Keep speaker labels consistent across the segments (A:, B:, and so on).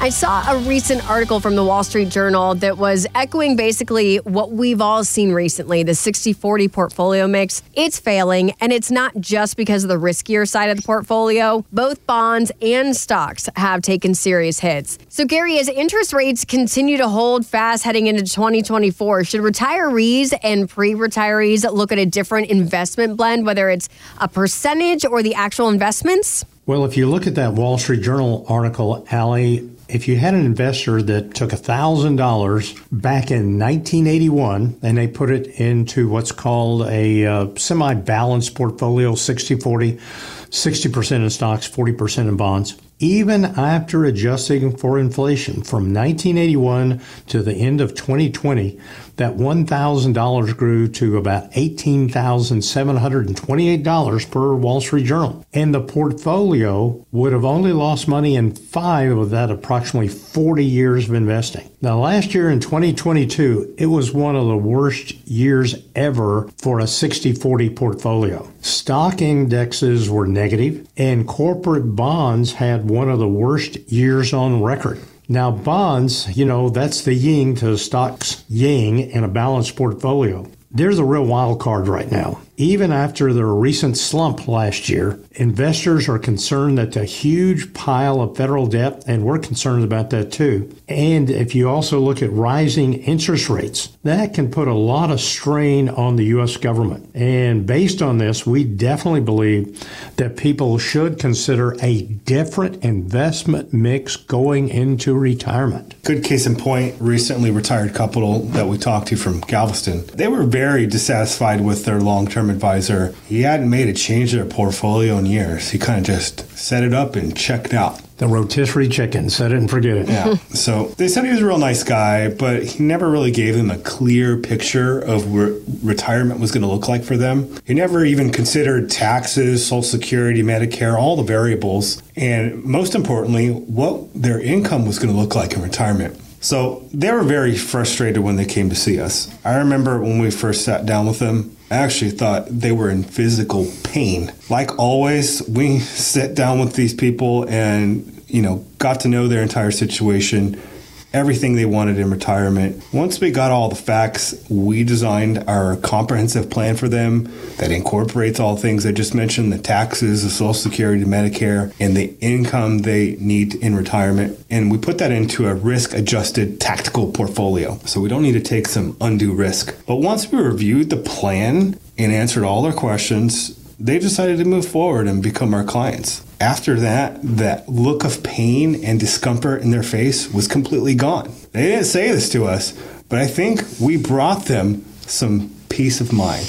A: I saw a recent article from the Wall Street Journal that was echoing basically what we've all seen recently the 60 40 portfolio mix. It's failing, and it's not just because of the riskier side of the portfolio. Both bonds and stocks have taken serious hits. So, Gary, as interest rates continue to hold fast heading into 2024, should retirees and pre retirees look at a different investment blend, whether it's a percentage or the actual investments?
B: Well, if you look at that Wall Street Journal article, Allie, if you had an investor that took $1,000 back in 1981 and they put it into what's called a uh, semi balanced portfolio 60 40, 60% in stocks, 40% in bonds, even after adjusting for inflation from 1981 to the end of 2020, that $1,000 grew to about $18,728 per Wall Street Journal. And the portfolio would have only lost money in five of that approximately 40 years of investing. Now, last year in 2022, it was one of the worst years ever for a 60 40 portfolio. Stock indexes were negative, and corporate bonds had one of the worst years on record. Now, bonds, you know, that's the yin to stocks yang in a balanced portfolio. There's a real wild card right now. Even after the recent slump last year, investors are concerned that the huge pile of federal debt, and we're concerned about that too. And if you also look at rising interest rates, that can put a lot of strain on the U.S. government. And based on this, we definitely believe that people should consider a different investment mix going into retirement.
C: Good case in point recently retired couple that we talked to from Galveston. They were very dissatisfied with their long term advisor, he hadn't made a change in their portfolio in years. He kind of just set it up and checked out.
B: The rotisserie chicken, set it and forget it.
C: Yeah. so they said he was a real nice guy, but he never really gave them a clear picture of what retirement was going to look like for them. He never even considered taxes, Social Security, Medicare, all the variables, and most importantly, what their income was going to look like in retirement. So they were very frustrated when they came to see us. I remember when we first sat down with them, I actually thought they were in physical pain. Like always, we sit down with these people and, you know, got to know their entire situation everything they wanted in retirement. Once we got all the facts, we designed our comprehensive plan for them that incorporates all things I just mentioned the taxes, the Social Security, Medicare, and the income they need in retirement. And we put that into a risk adjusted tactical portfolio. So we don't need to take some undue risk. But once we reviewed the plan and answered all their questions, they decided to move forward and become our clients. After that, that look of pain and discomfort in their face was completely gone. They didn't say this to us, but I think we brought them some peace of mind.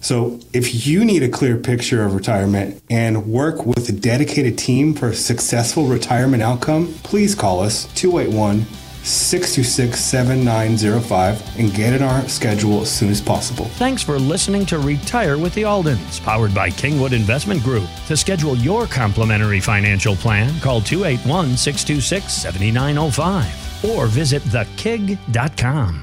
C: So, if you need a clear picture of retirement and work with a dedicated team for a successful retirement outcome, please call us 281 626 7905 and get in our schedule as soon as possible.
D: Thanks for listening to Retire with the Aldens, powered by Kingwood Investment Group. To schedule your complimentary financial plan, call 281 626 7905 or visit thekig.com.